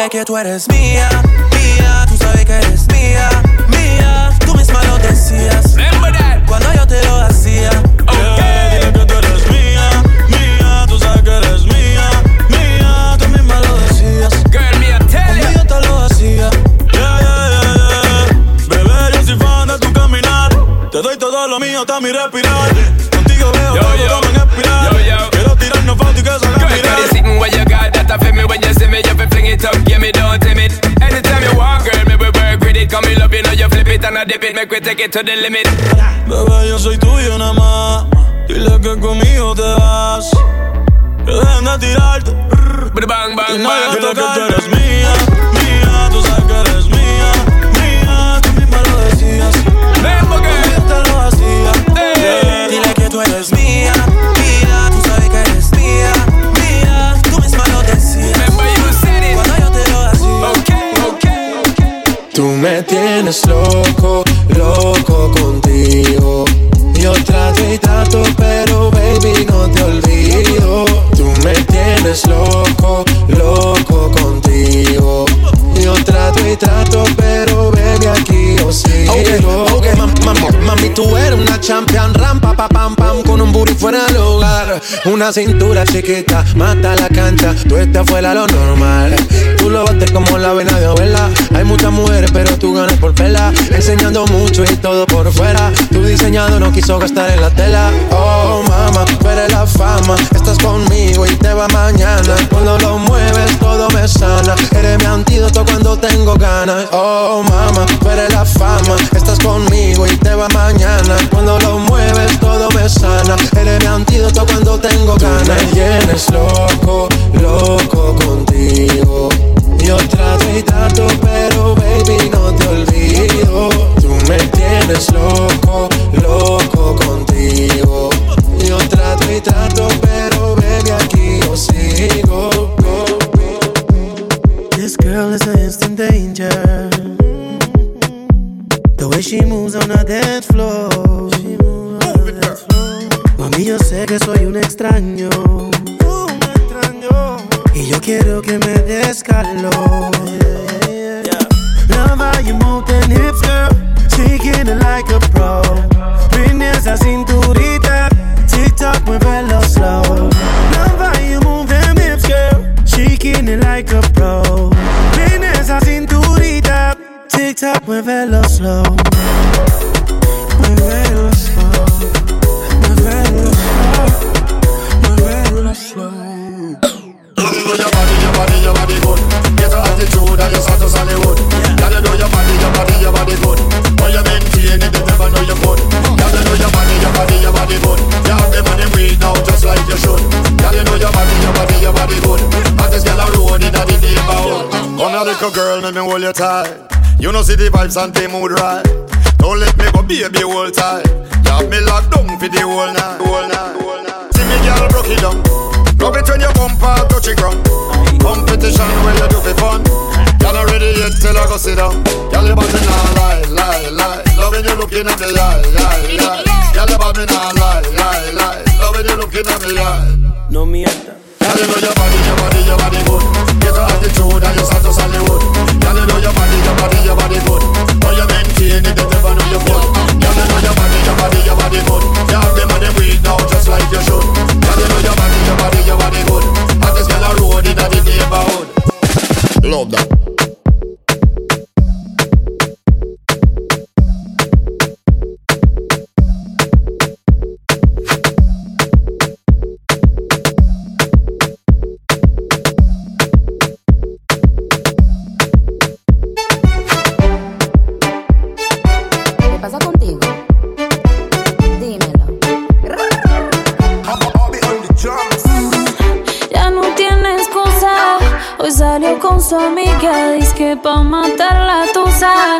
Dile que tú eres mía, mía. Tú sabes que eres mía, mía. Tú misma lo decías. Cuando yo te lo hacía. Dile que tú eres mía, mía. Tú sabes que eres mía, mía. Tú misma lo decías. Girl, me a tell Cuando you. yo te lo hacía. Yeah, yeah, yeah, yeah. Bebé, yo soy fan de tu caminar. Te doy todo lo mío, está mi respirar. Contigo veo Yo, todo yo. en espiral. Yo, yo. Quiero tirarnos fotos y que se haga Girl, viral. got it sitting where you got that. I feel me when you see me. You fi fling it up, give me don't timid. Anytime you walk, girl, me will work with it. Come me love you, know you flip it and I dip it. Make we take it to the limit. Bebé, yo soy tuyo nada más. Dile que conmigo te vas. Que dejen de tirarte. Bang, Y bang, nadie va a bang. tocar. Tú eres mía, me tienes loco, loco contigo. Yo trato y trato, pero baby no te olvido. Tú me tienes loco, loco contigo. Yo trato y trato, pero baby aquí yo sigo. Ok, ok, mam- mam- mami, tú eres una champion, rampa, pa, pam, pam, con un booty fuera del lugar. Una cintura chiquita, mata la cancha, tú estás fuera lo normal. Tú lo bates como la vena de abuela. Hay muchas mujeres, pero tú ganas por pela. Enseñando mucho y todo por fuera. Tu diseñado no quiso gastar en la tela. Oh, mama, tú eres la fama. Estás conmigo y te va mañana. Cuando lo mueves, todo me sana. Eres mi antídoto cuando tengo ganas. Oh, mama, tú eres la fama. Estás conmigo y te va mañana. Cuando lo mueves, todo me sana. Eres mi antídoto cuando tengo ganas. Tú me tienes loco, loco contigo. Yo trato y trato, pero baby no te olvido. Tú me tienes loco, loco contigo. Yo trato y trato, let me hold you tight. You know see the vibes and the mood right. Don't let me go, baby, hold tight. You have me locked down for the whole night, whole night, whole night. See me, girl, broke it down. Love it when your bumper touch the ground. Competition where you do for fun. Y'all not ready yet till I go sit down. Y'all about me now lie, lie, lie. Loving you looking at me lie, lie, lie. Y'all about me now lie, lie, lie. Loving you looking at me lie. No mierda. Y'all you know your body, your body, your body good. Hoy salió con su amiga. Dice que pa' matar la tusa.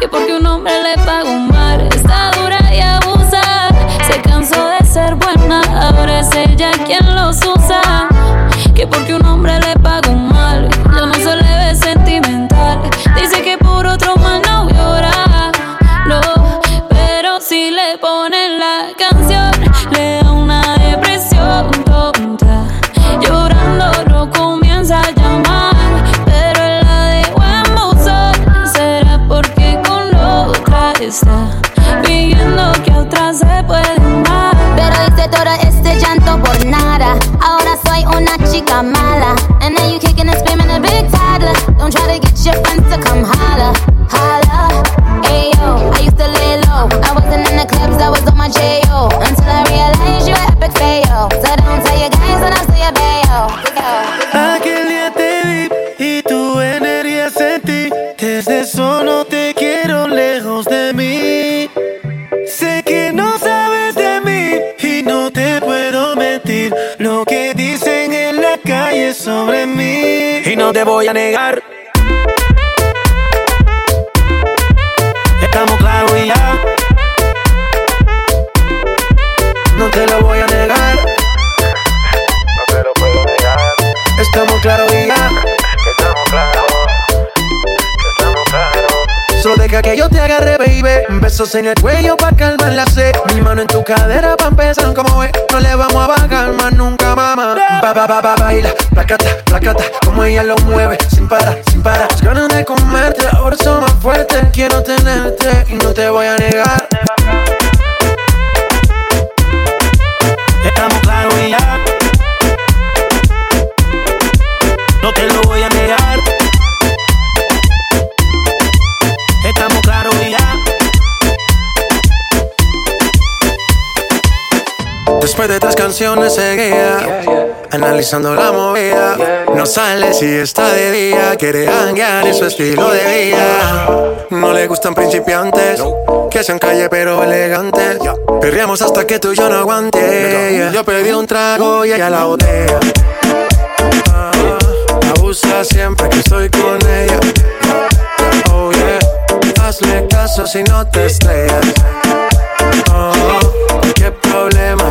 Que porque un hombre le paga un mar. Está dura y abusa. Se cansó de ser buena, ahora es ella quien los usa. Que porque un hombre le paga un mal, yo no se le ve sentimental. Dice que otra se puede amar. Pero hice todo este llanto por nada. Ahora soy una chica mala. And now you kicking and screaming a big toddler. Don't try to get your friends to come holla, no te voy a negar. Estamos claros y ya. No te lo voy a negar. No te lo puedo negar. Estamos claros y ya. Estamos claros. Estamos claros. Solo deja que yo te agarre, baby. Besos en el cuello pa' calmar la sed. Mi mano en tu cadera pa' empezar como es. No le vamos a bajar más nunca, mamá. Ba, ba, ba, ba, baila. Placata, placata. Como ella lo mueve. Sin parar, sin parar. Las ganas de comerte. Ahora son más fuertes. Quiero tenerte y no te voy a negar. Estamos claros y ya. No te lo voy a negar. Después de tres canciones seguía Analizando la movida. No sale si está de día Quiere hanguear en su estilo de vida. No le gustan principiantes Que sean calle pero elegantes. Perreamos hasta que tú y yo no aguante. Yo pedí un trago y ella la botella Ah, Abusa siempre que estoy con ella. Oh yeah. Hazle caso si no te estrellas Oh, qué problema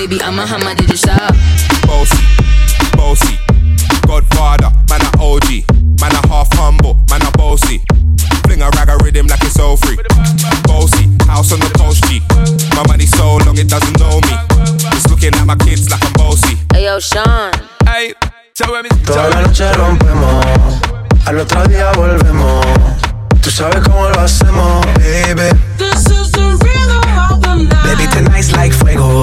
baby, I'm a hammer, did you stop? Bossy, bossy, Godfather, man a OG, man a half humble, man a bossy. Fling a rag a rhythm like it's all free. Bossy, house on the coast G. My money so long it doesn't know me. It's looking at my kids like I'm bossy. Hey yo, Sean Hey, show me, Toda show la me. noche rompemos, al otro día volvemos. Tú sabes cómo lo hacemos, baby. Baby, tonight's like fuego.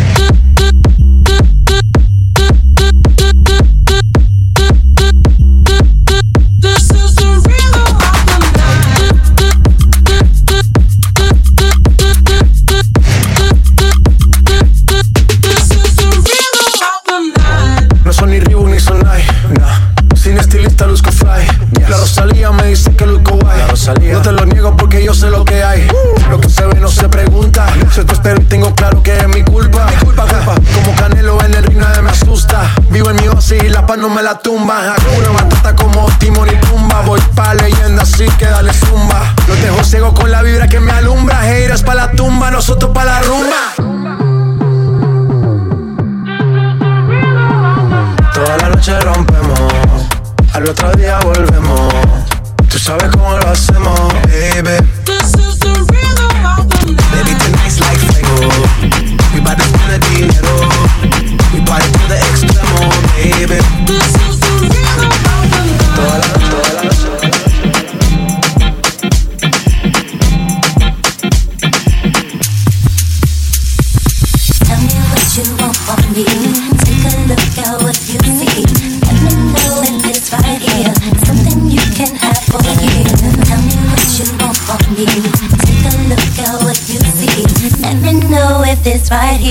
Noche rompemos, al otro día volvemos. Tú sabes cómo lo hacemos, baby. This is the rhythm of the night. Baby, tonight's like fuego. To spend the dinero. We party to the extremo, baby.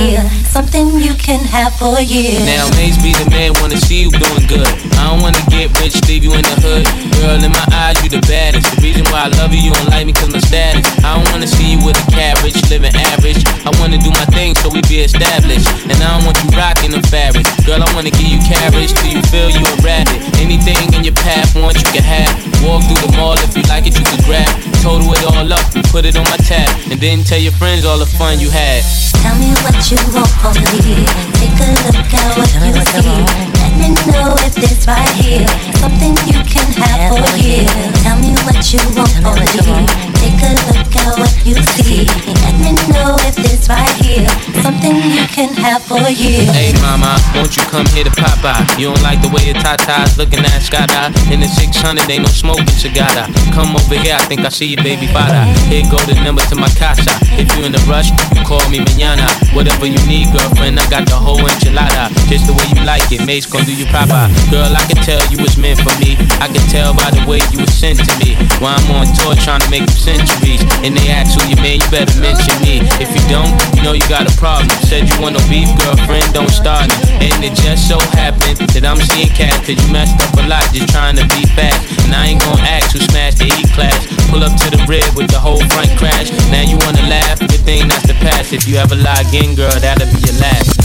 feel. Something you can have for a year. Now, Maze be the man, wanna see you doing good. I don't wanna get rich, leave you in the hood. Girl, in my eyes, you the baddest. The reason why I love you, you don't like me cause my status. I don't wanna see you with a carriage, living average. I wanna do my thing so we be established. And I don't want you rocking them fabric. Girl, I wanna give you carriage till you feel you a rabbit. Anything in your path, want you can have. Walk through the mall if you like it, you can grab. Total it all up, put it on my tab. And then tell your friends all the fun you had. Tell me what you want Take a look at what you see. Me know if it's right here. Something you can have for year. Tell me what you want from me. Take a look at what you see. Let me know if it's right here. Something you can have for year. Hey mama, won't you come here to pop out? You don't like the way your tatas looking at Scada In the 600, ain't no smoking cigar. Come over here, I think I see you, baby bada. Here go the number to my casa. If you in a rush, you call me mañana. Whatever you need, girlfriend, I got the whole enchilada. Just the way you like it, Mace gon' do you proper. Girl, I can tell you was meant for me. I can tell by the way you was sent to me. While I'm on tour trying to make them centuries. And they ask who you man, you better mention me. If you don't, you know you got a problem. Said you want no beef, girlfriend, don't start it. And it just so happened that I'm seeing cats, cause you messed up a lot just trying to be fast. And I ain't gon' ask who smashed the E class. Pull up to the rib with the whole front crash. Now you wanna laugh, good thing that's the past. If you ever lie again, girl, that'll be your last.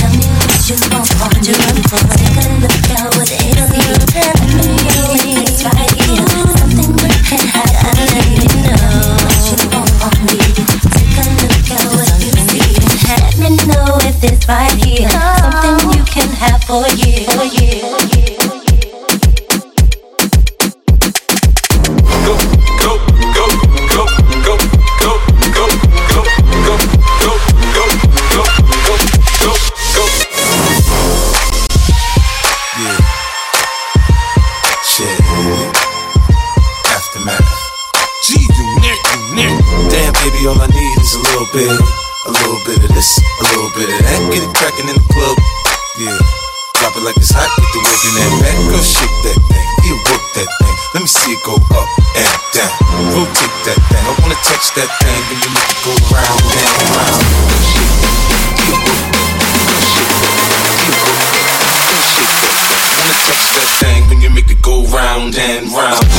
Of that. Get it cracking in the club. Yeah. Drop it like it's hot, get the work in that back. Girl, shake that thing, yeah, work that thing. Let me see it go up and down. Rotate that thing. I wanna touch that thing, then you make it go round and round. Shake that, yeah, work that, shake that, yeah, work that, yeah, shake that. Wanna touch that thing, then you make it go round and round.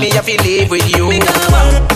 Me have to live with you.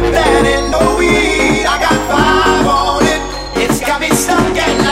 with that and no weed. I got five on it. It's got me stuck at night.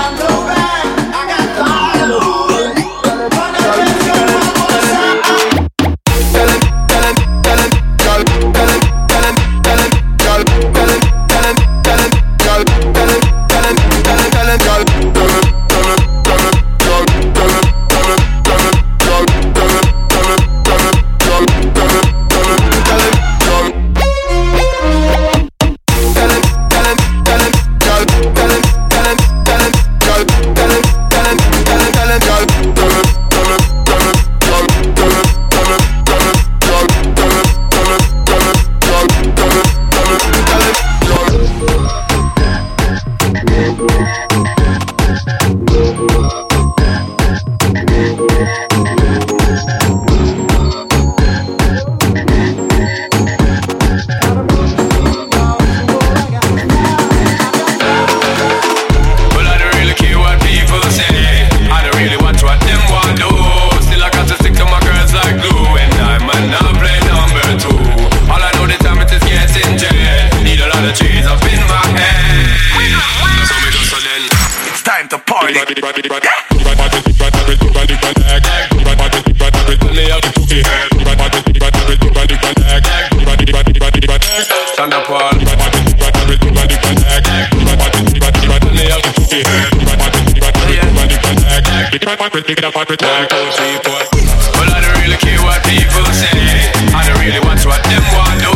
Well, I don't really care what people say. I don't really watch what them want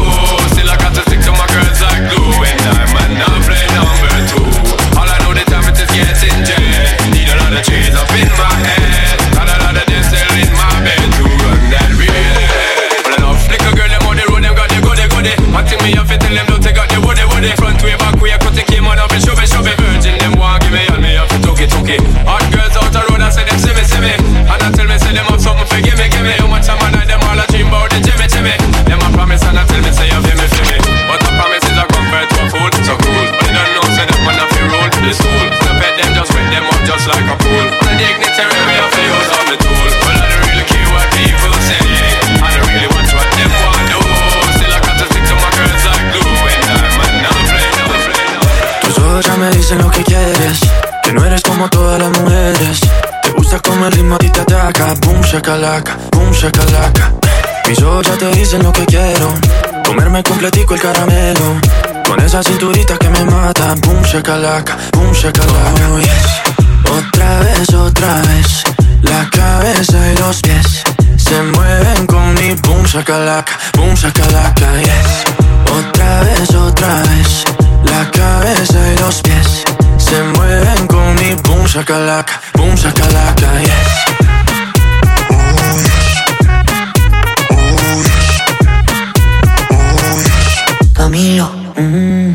shakalaka, boom shakalaka Mis ojos ya te dicen lo que quiero Comerme completico el caramelo. Con esa cinturita que me mata Boom shakalaka, boom shakalaka oh, yes. Otra vez, otra vez La cabeza y los pies Se mueven con mi boom shakalaka Boom shakalaka, yes. Otra vez, otra vez La cabeza y los pies Se mueven con mi boom shakalaka Boom shakalaka, yes Camilo.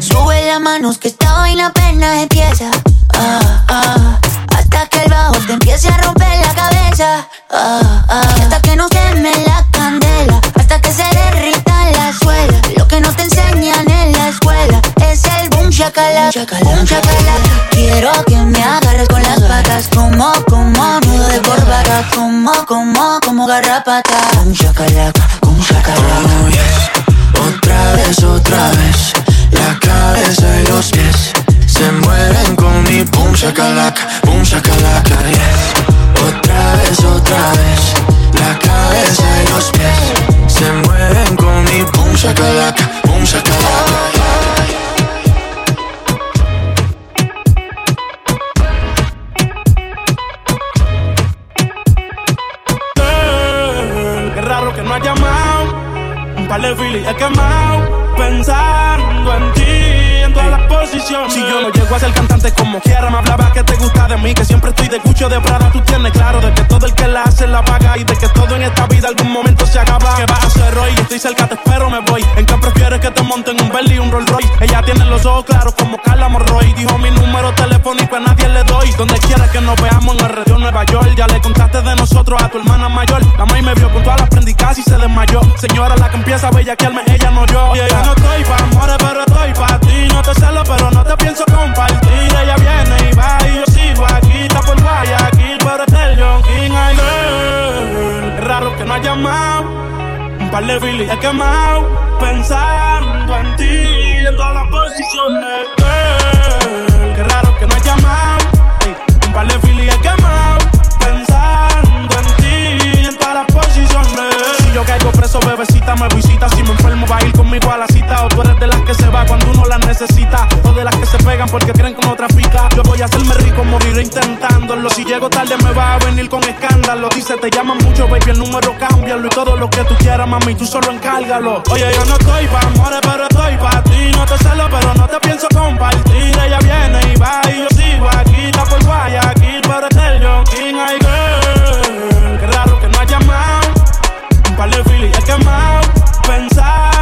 Sube las manos que esta vaina apenas empieza. Ah, ah, hasta que el bajo te empiece a romper la cabeza. Ah, ah, hasta que no queme la candela. Hasta que se derrita la suela. Lo que no te enseñan en la escuela es el boom shakalaka. Boom shakalaka. Quiero que me agarres con las patas. Como, como nudo de corbata. Como, como, como garrapata. Boom shakalaka, boom shakalaka. Oh, yes. Otra vez, otra vez La cabeza y los pies. Se mueven con mi boom shakalaka Boom shakalaka, yes Otra vez, otra vez par de Llego a ser cantante como quiera, me hablaba que te gusta de mí. Que siempre estoy de cucho de Prada. Tú tienes claro de que todo el que la hace la paga. Y de que todo en esta vida algún momento se acaba. Que vas a hacer hoy? Estoy cerca, te espero, me voy. ¿En qué prefieres que te monten un Bentley y un Rolls Royce? Ella tiene los ojos claros como Carla Morroy. Dijo mi número telefónico a nadie le doy. Donde quiera que nos veamos en el radio Nueva York. Ya le contaste de nosotros a tu hermana mayor. La maíz me vio con todas las prendicas y se desmayó. Señora, la que empieza a bellaquearme, ella no yo. Oye, yo no estoy pa' amores, pero estoy pa' ti. No te celo, pero no te pienso Es raro que no ha llamado. Un par de filis he quemado. Pensando en ti en todas las posiciones. Girl, Qué raro que no ha llamado. Un par de he quemado. Necesita. O de las que se pegan porque creen que no trafica. Yo voy a hacerme rico, moriré intentándolo. Si llego tarde, me va a venir con escándalo. Dice, te llaman mucho, baby, el número cámbialo. Y todo lo que tú quieras, mami, tú solo encárgalo. Oye, yo no estoy pa' amores, pero estoy pa' ti. No te celo, pero no te pienso compartir. Ella viene y va y yo sigo aquí. Está por Guayaquil, pero es el John King. Ay, girl, qué raro que no ha llamado. Un par de filis he quemado. Pensando